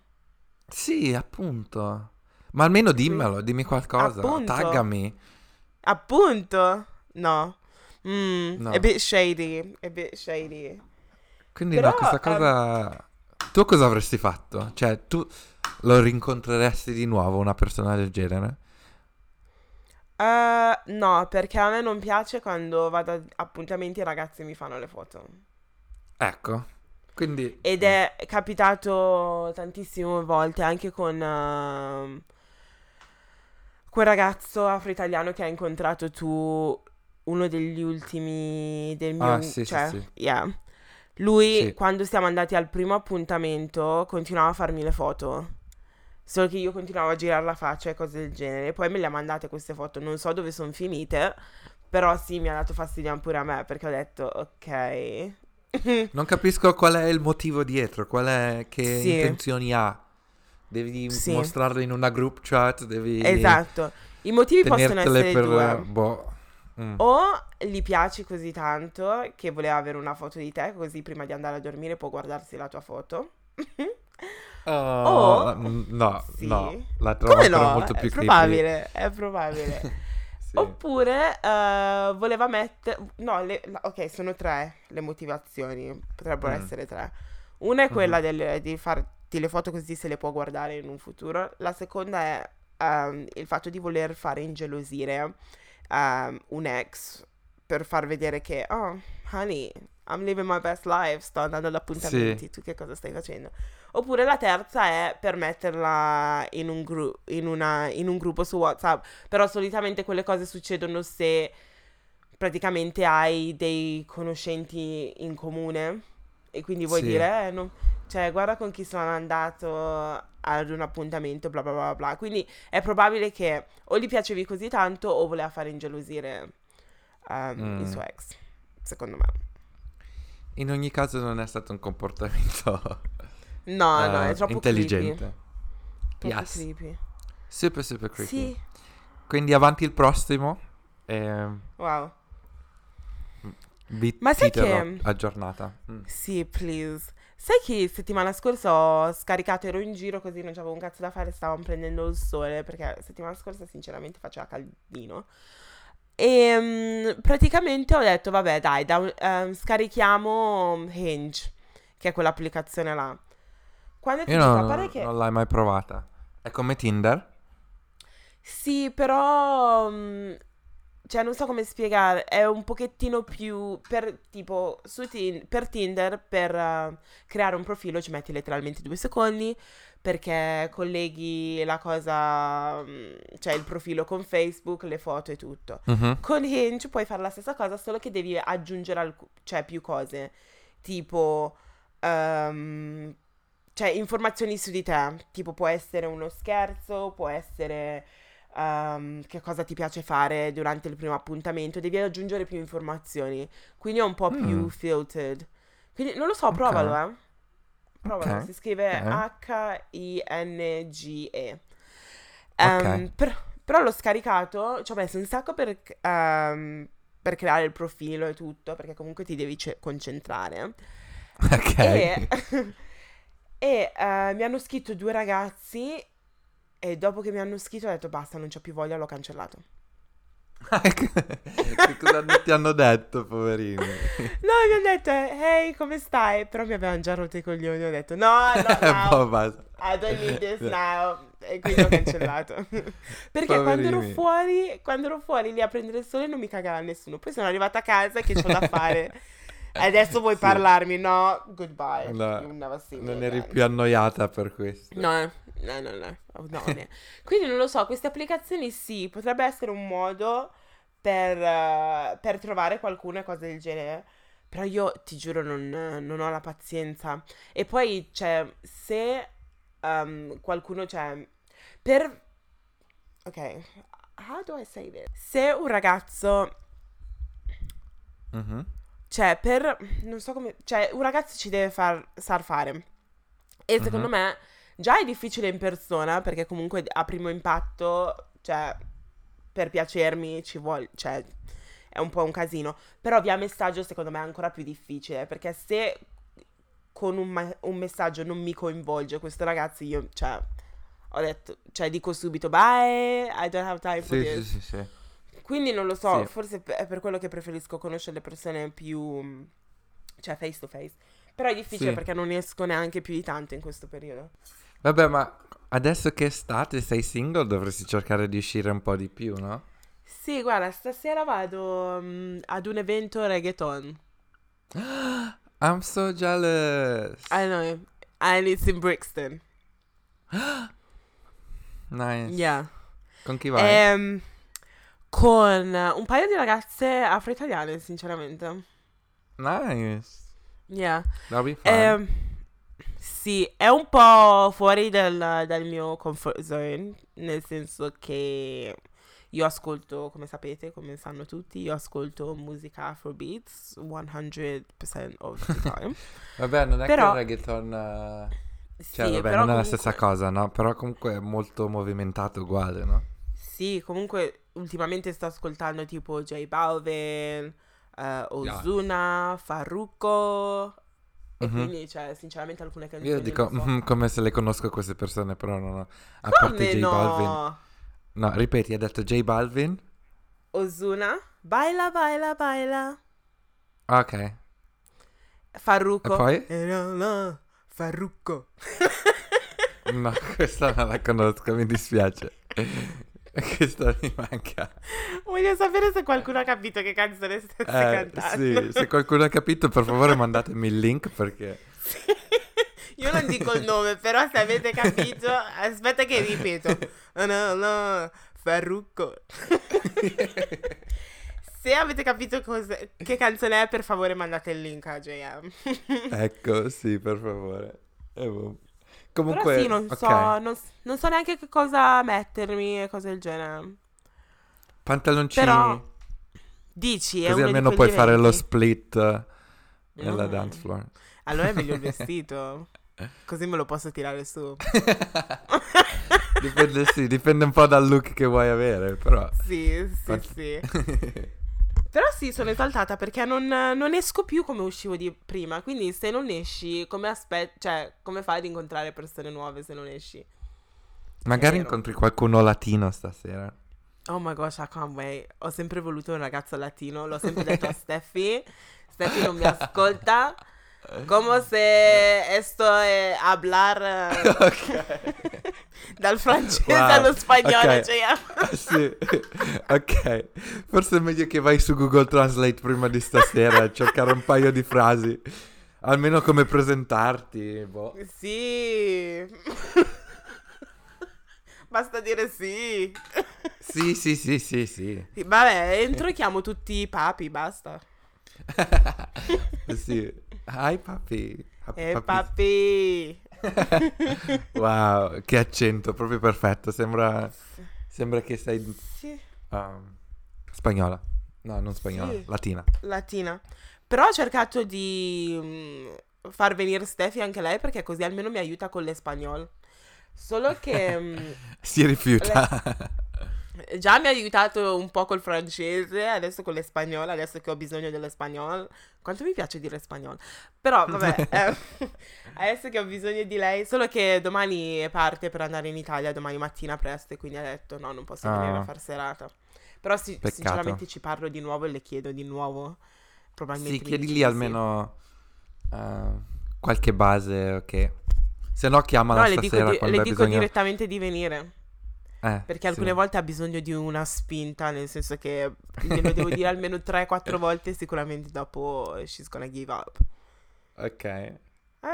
Sì, appunto. Ma almeno dimmelo, dimmi qualcosa. Appunto. Taggami. Appunto. No. Mm, No. A bit shady. A bit shady. Quindi Però, no, questa ehm, cosa... Tu cosa avresti fatto? Cioè, tu lo rincontreresti di nuovo una persona del genere? Eh, no, perché a me non piace quando vado a appuntamenti e i ragazzi mi fanno le foto. Ecco. Quindi... Ed è capitato tantissime volte anche con ehm, quel ragazzo afro-italiano che hai incontrato tu, uno degli ultimi del mio... Ah, sì, sì, cioè, sì. yeah. Lui, Sì. quando siamo andati al primo appuntamento, continuava a farmi le foto. Solo che io continuavo a girare la faccia e cose del genere. Poi me le ha mandate queste foto, non so dove sono finite, però sì, mi ha dato fastidio pure a me perché ho detto, ok. Non capisco qual è il motivo dietro, qual è... che Sì. intenzioni ha. Devi Sì. mostrarlo in una group chat, devi... Esatto. I motivi possono essere per... due. Boh. Mm. O gli piaci così tanto che voleva avere una foto di te, così prima di andare a dormire può guardarsi la tua foto. Oh, O- n- no, Sì. no, la trovo no? molto è più creepy. probabile, è probabile. Sì. Oppure eh, voleva mettere... No, le- ok, sono tre le motivazioni, potrebbero Mm. essere tre. Una è quella Mhm. del- di farti le foto così se le può guardare in un futuro. La seconda è ehm, il fatto di voler fare ingelosire ehm, un ex per far vedere che, oh, honey, I'm living my best life, sto andando ad appuntamenti, Sì. tu che cosa stai facendo? Oppure la terza è per metterla in un, gru- in una- in un gruppo su WhatsApp. Però solitamente quelle cose succedono se praticamente hai dei conoscenti in comune e quindi vuoi Sì. dire, eh, non- cioè, guarda con chi sono andato ad un appuntamento, bla bla bla bla. Quindi è probabile che o gli piacevi così tanto o voleva fare ingelosire ehm, Mm. il suo ex, secondo me. In ogni caso non è stato un comportamento No, no, eh, è troppo intelligente. creepy. Yes. creepy. Super super creepy. Sì, Quindi avanti il prossimo. ehm, wow. Vi Ma sai che- aggiornata. Mm. Sì, please. Sai che settimana scorsa ho scaricato, ero in giro così non c'avevo un cazzo da fare, stavamo prendendo il sole perché settimana scorsa sinceramente faceva caldino. E mm, praticamente ho detto, vabbè dai, da- ehm, scarichiamo Hinge, che è quell'applicazione là. Quando ti Io dico, non, parte che... non l'hai mai provata. È come Tinder? Sì, però... mm, Cioè, non so come spiegare. È un pochettino più... Per, tipo, su Tin- per Tinder, per eh, creare un profilo ci metti letteralmente due secondi, perché colleghi la cosa... mm, Cioè, il profilo con Facebook, le foto e tutto. Mhm. Con Hinge puoi fare la stessa cosa, solo che devi aggiungere alc- cioè, più cose. Tipo... ehm, cioè, informazioni su di te. Tipo, può essere uno scherzo, può essere ehm, che cosa ti piace fare durante il primo appuntamento. Devi aggiungere più informazioni. Quindi è un po' Mm. più filtered. Quindi non lo so, Ok. provalo, eh. Provalo, Ok, si scrive ok. H-I-N-G-E. Ok. Ehm, per- però l'ho scaricato, ci ho messo un sacco per, ehm, per creare il profilo e tutto, perché comunque ti devi ce- concentrare. Ok. E, e, eh, mi hanno scritto due ragazzi e dopo che mi hanno scritto ho detto basta, non c'ho più voglia, l'ho cancellato. che cosa ti hanno detto, poverini? No, mi hanno detto, hey, come stai? Però mi avevano già rotto i coglioni, ho detto no, no, no, Boh. I don't need this now. E quindi ho cancellato. Perché quando ero fuori, quando ero fuori lì a prendere il sole non mi cagava nessuno. Poi sono arrivata a casa che c'ho da fare. E Adesso vuoi Sì. parlarmi? No, goodbye. No, Non eri più annoiata per questo. No, no, no, no. Oh, no, ne- Quindi non lo so, queste applicazioni sì, potrebbe essere un modo per, eh, per trovare qualcuno e cose del genere. Però io ti giuro non, non ho la pazienza. E poi, cioè, se ehm, qualcuno, cioè, per... Ok, how do I say this? Se un ragazzo Mhm. cioè, per... Non so come... Cioè, un ragazzo ci deve far, sar fare. E secondo Mhm. me già è difficile in persona, perché comunque a primo impatto, cioè, per piacermi ci vuole... Cioè, è un po' un casino. Però via messaggio secondo me è ancora più difficile, perché se con un, ma- un messaggio non mi coinvolge questo ragazzo, io, cioè... Ho detto, cioè dico subito bye, I don't have time for Sì, this. sì, sì, sì. Quindi non lo so, Sì. forse è per quello che preferisco conoscere le persone più, cioè face to face. Però è difficile Sì. perché non esco neanche più di tanto in questo periodo. Vabbè, ma adesso che è estate, sei single, dovresti cercare di uscire un po' di più, no? Sì, guarda, stasera vado mm, ad un evento reggaeton. I'm so jealous. I know, and it's in Brixton. Nice. Yeah. Con chi vai? Ehm, con un paio di ragazze afro-italiane, sinceramente. Nice. Yeah. That'll be fun. Ehm, sì, è un po' fuori dal, dal mio comfort zone, nel senso che io ascolto, come sapete, come sanno tutti, io ascolto musica afrobeats 100% of the time. Vabbè, non è però- che il reggaeton... sì, Cioè, vabbè, però non è la stessa cosa, no? Però comunque è molto movimentato uguale, no? Sì, comunque ultimamente sto ascoltando tipo J Balvin, eh, Ozuna, Farruko e Mhm. quindi, cioè, sinceramente alcune canzoni Io dico so. come se le conosco queste persone, però non ho... A parte Come J no? Balvin. No, ripeti, ha detto J Balvin? Ozuna, baila, baila, baila. Ok. Farruko. E poi? Eh, no, no, Farruko. No, questa non la conosco, mi dispiace. questa mi manca. Voglio sapere se qualcuno ha capito che canzone stessi Eh, cantando. sì, se qualcuno ha capito, per favore mandatemi il link perché... Io non dico il nome, però se avete capito, aspetta che ripeto. Oh, no, no, Farruko. Se avete capito cos'è- che canzone è, per favore mandate il link a JM. ecco, sì, per favore. E boh. Comunque, Però sì, non ok. so, non, non so neanche che cosa mettermi e cose del genere. Pantaloncini, Però Dici, così almeno puoi fare lo split nella Mm. dance floor. Allora è meglio il vestito. Così me lo posso tirare su. dipende, sì, dipende un po' dal look che vuoi avere, però... Sì, sì, Quanti- sì. Però sì, sono esaltata perché non, non esco più come uscivo di prima. Quindi se non esci, come aspetti, cioè, come fai ad incontrare persone nuove se non esci? Magari incontri qualcuno latino stasera. Oh my gosh, I can't wait. Ho sempre voluto un ragazzo latino, l'ho sempre detto a Steffi. Steffi non mi ascolta. Come se esto è hablar eh, ok. dal francese Wow, allo spagnolo. ok. Cioè, sì, ok. Forse è meglio che vai su Google Translate prima di stasera a cercare un paio di frasi. Almeno come presentarti. boh. sì. Basta dire sì. Sì, sì, sì, sì, sì. Sì, Vabbè, entro e chiamo tutti i papi, basta. sì. Hi papi. E Papi. papi. Wow, che accento, proprio perfetto. Sembra, sembra che sei Sì, um, spagnola. No, non spagnola, Sì. latina. latina. Però ho cercato di mm, far venire Steffi anche lei perché così almeno mi aiuta con l'espagnolo. Solo che mm, Si rifiuta. Già mi ha aiutato un po' col francese, adesso con l'espagnolo, adesso che ho bisogno dell'espagnolo. Quanto mi piace dire spagnolo. Però vabbè, eh, adesso che ho bisogno di lei, solo che domani parte per andare in Italia, domani mattina presto, e quindi ha detto no, non posso venire Ah. a far serata. Però Peccato. sinceramente ci parlo di nuovo e le chiedo di nuovo. Probabilmente Sì, chiedi lì sì. almeno uh, qualche base, ok. Se no chiamala No, dico, stasera di- quando le dico bisogno. direttamente di venire. Eh, Perché sì. alcune volte ha bisogno di una spinta, nel senso che glielo devo dire almeno 3-4 volte, sicuramente dopo she's gonna give up. Ok. Eh,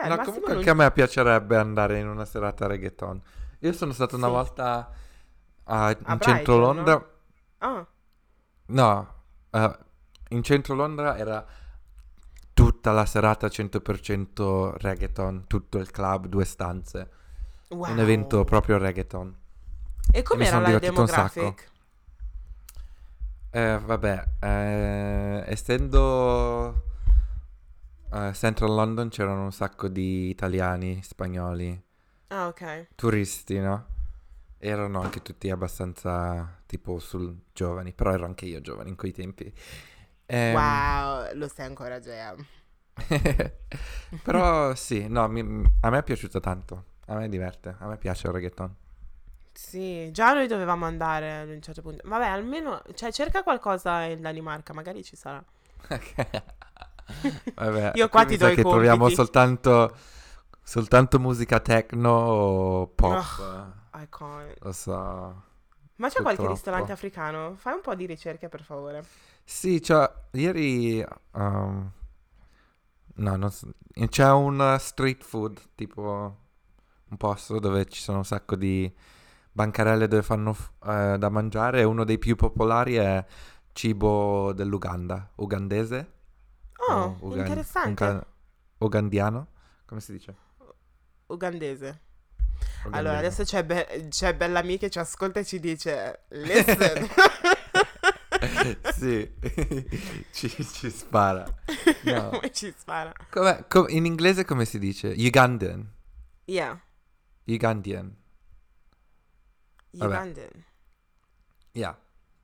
no, comunque non- anche a me piacerebbe andare in una serata reggaeton. Io sono stato una Sì. volta a- in A centro Brighton, Londra. Ah, No, eh, in centro Londra era tutta la serata 100% reggaeton, tutto il club, due stanze. wow. Un evento proprio reggaeton. E com'era la demographic? Eh, vabbè, eh, essendo eh, Central London c'erano un sacco di italiani, spagnoli, Ah, ok. turisti, no? Erano anche tutti abbastanza tipo sul giovani, però ero anche io giovane in quei tempi. Ehm, Wow, lo sai ancora, Gea. Però sì, no, mi- a me è piaciuto tanto. A me diverte, a me piace il reggaeton. Sì, già noi dovevamo andare ad un certo punto. Vabbè, almeno, cioè, cerca qualcosa in Danimarca, magari ci sarà. Vabbè, Io qua ti do i che troviamo compiti. soltanto, soltanto musica techno o pop. I can't. Lo so. Ma c'è qualche Purtroppo. ristorante africano? Fai un po' di ricerche, per favore. Sì, cioè, ieri... um, no, non so- c'è un street food, tipo un posto dove ci sono un sacco di bancarelle dove fanno eh, da mangiare e uno dei più popolari è cibo dell'Uganda, ugandese. Oh, ugan- interessante. uga- ugandiano, come si dice? Ugandese. Ugandese. Allora, adesso c'è, Be- c'è Bellamy che ci ascolta e ci dice: Listen. sì, ci, ci spara. No. Come ci spara? Com'è- com- in inglese come si dice? Ugandan. Yeah, Ugandian. Vabbè. Ugandan. Yeah.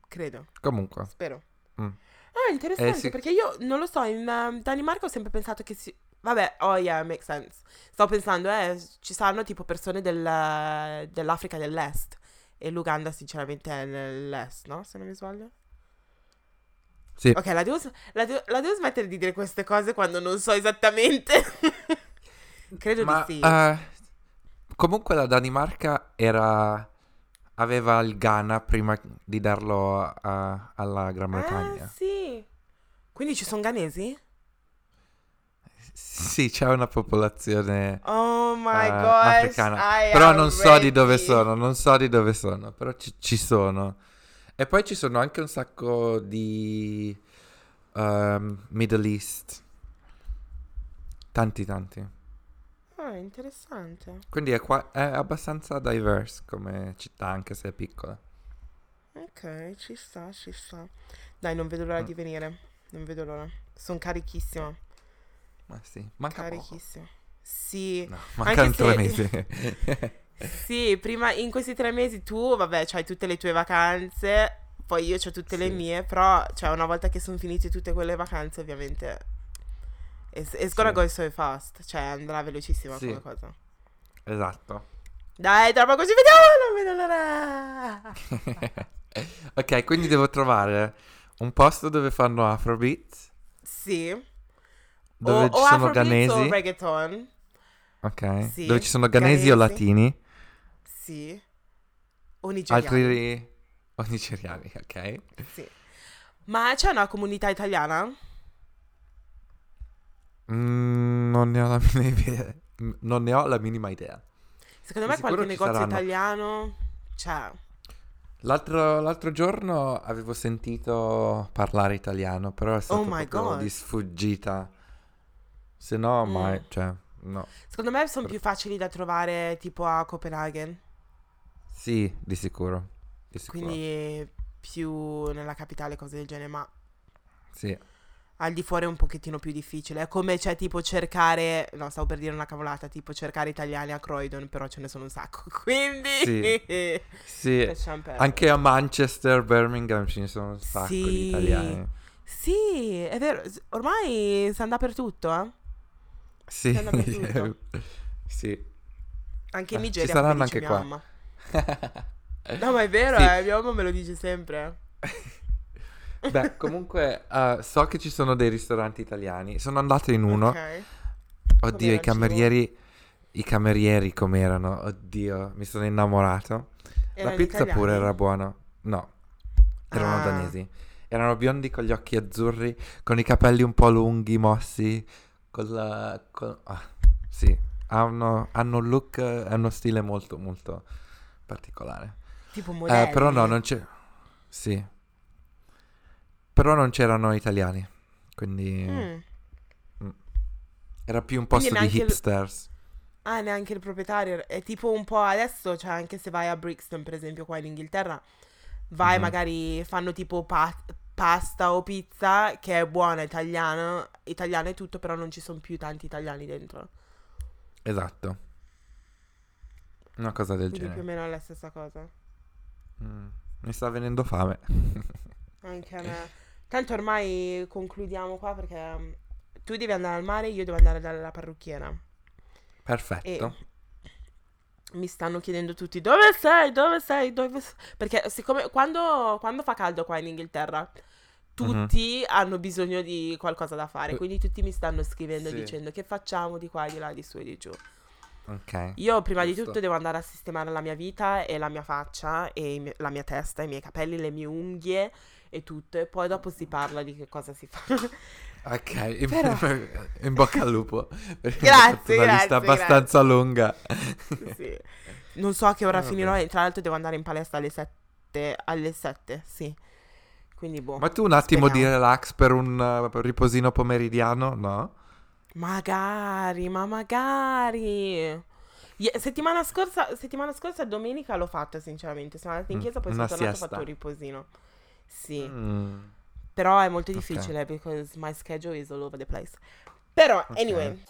Credo, Comunque. spero. Mm. Ah, interessante, Eh, sì. perché io non lo so, in um, Danimarca ho sempre pensato che si... Vabbè, oh yeah, makes sense. Sto pensando, eh, ci saranno tipo persone del- dell'Africa dell'Est. E l'Uganda sinceramente è nell'Est, no? Se non mi sbaglio. Sì. Ok, la devo, la devo- la devo smettere di dire queste cose quando non so esattamente. Credo Ma di sì. eh, comunque la Danimarca era aveva il Ghana prima di darlo a- alla Gran Bretagna. Ah, sì. Quindi ci sono ghanesi? Sì, c'è una popolazione Oh my eh, gosh. africana. I Però non so di dove ready. sono, non so di dove sono, però ci, ci sono. E poi ci sono anche un sacco di ehm, Middle East. Tanti, tanti. Ah, interessante. Quindi è, qua- è abbastanza diverse come città, anche se è piccola. Ok, ci sta, ci sta. Dai, non vedo l'ora Mm. di venire. Non vedo l'ora. Sono carichissima. Ma sì, manca poco. Carichissima. Sì. No, mancano se- tre mesi. Sì, prima in questi tre mesi tu, vabbè, c'hai tutte le tue vacanze. poi io ho tutte le Sì. mie, però cioè una volta che sono finite tutte quelle vacanze ovviamente it's, it's gonna Sì. go so fast, cioè andrà velocissima Sì. come cosa. Esatto. Dai, tra poco ci vediamo, non vedo l'ora. ok, quindi devo trovare un posto dove fanno Afrobeat, Sì. dove o, ci o sono Afrobeats ghanesi. o reggaeton. Ok. Sì, Dove ci sono ghanesi o ghanesi. latini. Sì. O nigeriani. Altri o nigeriani, ok. Sì. Ma c'è una comunità italiana? Mm, non ne ho la minima idea. Non ne ho la minima idea. Secondo me qualche negozio saranno. italiano c'è. L'altro, l'altro giorno avevo sentito parlare italiano, però è stato Oh di sfuggita. Se no, Mm. mai, cioè, no. Secondo me sono più facili da trovare tipo a Copenaghen. Sì, di sicuro. Di sicuro. Quindi più nella capitale, cose del genere. Ma Sì. Al di fuori è un pochettino più difficile. È come c'è tipo cercare. No, stavo per dire una cavolata. Tipo cercare italiani a Croydon, però ce ne sono un sacco. Quindi. Sì. Sì. Anche a Manchester, Birmingham ci sono un sacco Sì. di italiani. Sì, è vero. Ormai si anda dappertutto, eh. Sì. Sì. Anche in Eh, ci Nigeria. saranno anche qua. No, ma è vero, Sì. eh. Mia mamma me lo dice sempre. Beh, comunque eh, so che ci sono dei ristoranti italiani. Sono andato in uno. Ok. Oddio, Com'era i camerieri. I camerieri com'erano? Oddio, mi sono innamorato. La Erano pizza pure italiani? era buona. No, erano Ah. danesi. Erano biondi con gli occhi azzurri, con i capelli un po' lunghi, mossi, con la... con- ah, sì, hanno, hanno un look e uno stile molto, molto particolare. Tipo Eh, modelli. però no, non c'è... Sì. Però non c'erano italiani, quindi Mm. era più un posto di neanche il- hipsters. Ah, neanche il proprietario. È tipo un po' adesso, cioè anche se vai a Brixton, per esempio, qua in Inghilterra, vai Mhm. magari fanno tipo pa- pasta o pizza che è buona italiana, italiana e tutto, però non ci sono più tanti italiani dentro. Esatto. Una cosa del Quindi più o genere. meno è la stessa cosa. Mm, Mi sta venendo fame. Anche a me. Tanto ormai concludiamo qua perché um, tu devi andare al mare, io devo andare dalla parrucchiera. Perfetto. Mi stanno chiedendo tutti dove sei, dove sei, dove sei? Perché siccome quando, quando fa caldo qua in Inghilterra, tutti hanno bisogno di qualcosa da fare. Eh. Quindi tutti mi stanno scrivendo Sì. dicendo che facciamo di qua, di là, di su e di giù. Ok. Io prima di Giusto. tutto devo andare a sistemare la mia vita e la mia faccia e la mia testa, i miei capelli, le mie unghie e tutto. E poi dopo si parla di che cosa si fa. Ok, in, Però- in bocca al lupo. Grazie, una grazie, lista abbastanza lunga. Sì. Non so a che ora Vabbè. finirò e tra l'altro devo andare in palestra alle 7. Alle 7, sì. Quindi boh. Ma tu un attimo di Speriamo. relax per un uh, riposino pomeridiano, no? Magari, ma magari. Settimana scorsa, settimana scorsa, domenica l'ho fatta, sinceramente. Sono andata in Mm, chiesa, poi una sono tornata e ho fatto un riposino. Sì. Mm, Però è molto difficile because my schedule is all over the place. Però, Ok. anyway.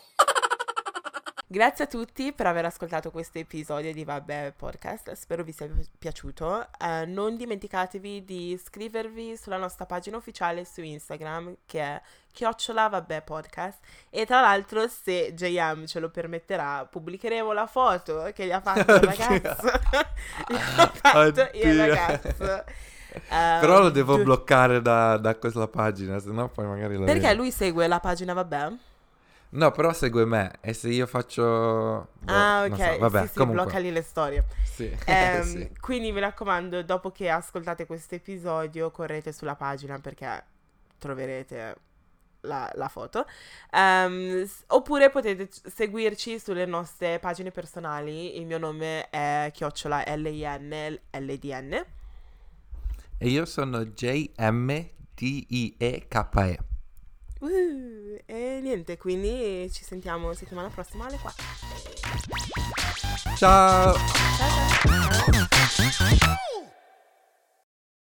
Grazie a tutti per aver ascoltato questo episodio di Vabbè Podcast, spero vi sia pi- piaciuto. Eh, non dimenticatevi di iscrivervi sulla nostra pagina ufficiale su Instagram che è chiocciola Vabbè Podcast e tra l'altro se JM ce lo permetterà pubblicheremo la foto che gli ha fatto il ragazzo. gli ha fatto il ragazzo. Però lo devo du- bloccare da, da questa pagina, sennò poi magari lo Perché vedo. lui segue la pagina Vabbè? No, però segue me e se io faccio... boh, ah, ok. so, Vabbè, sì, sì, comunque. blocca lì le storie. Sì. Ehm, sì. Quindi mi raccomando, dopo che ascoltate questo episodio, correte sulla pagina perché troverete la, la foto. S- oppure potete seguirci sulle nostre pagine personali. Il mio nome è chiocciola L-I-N-L-D-N. E io sono J-M-D-I-E-K-E. Uh, e niente, quindi ci sentiamo settimana prossima alle 4. Ciao! Ciao ciao!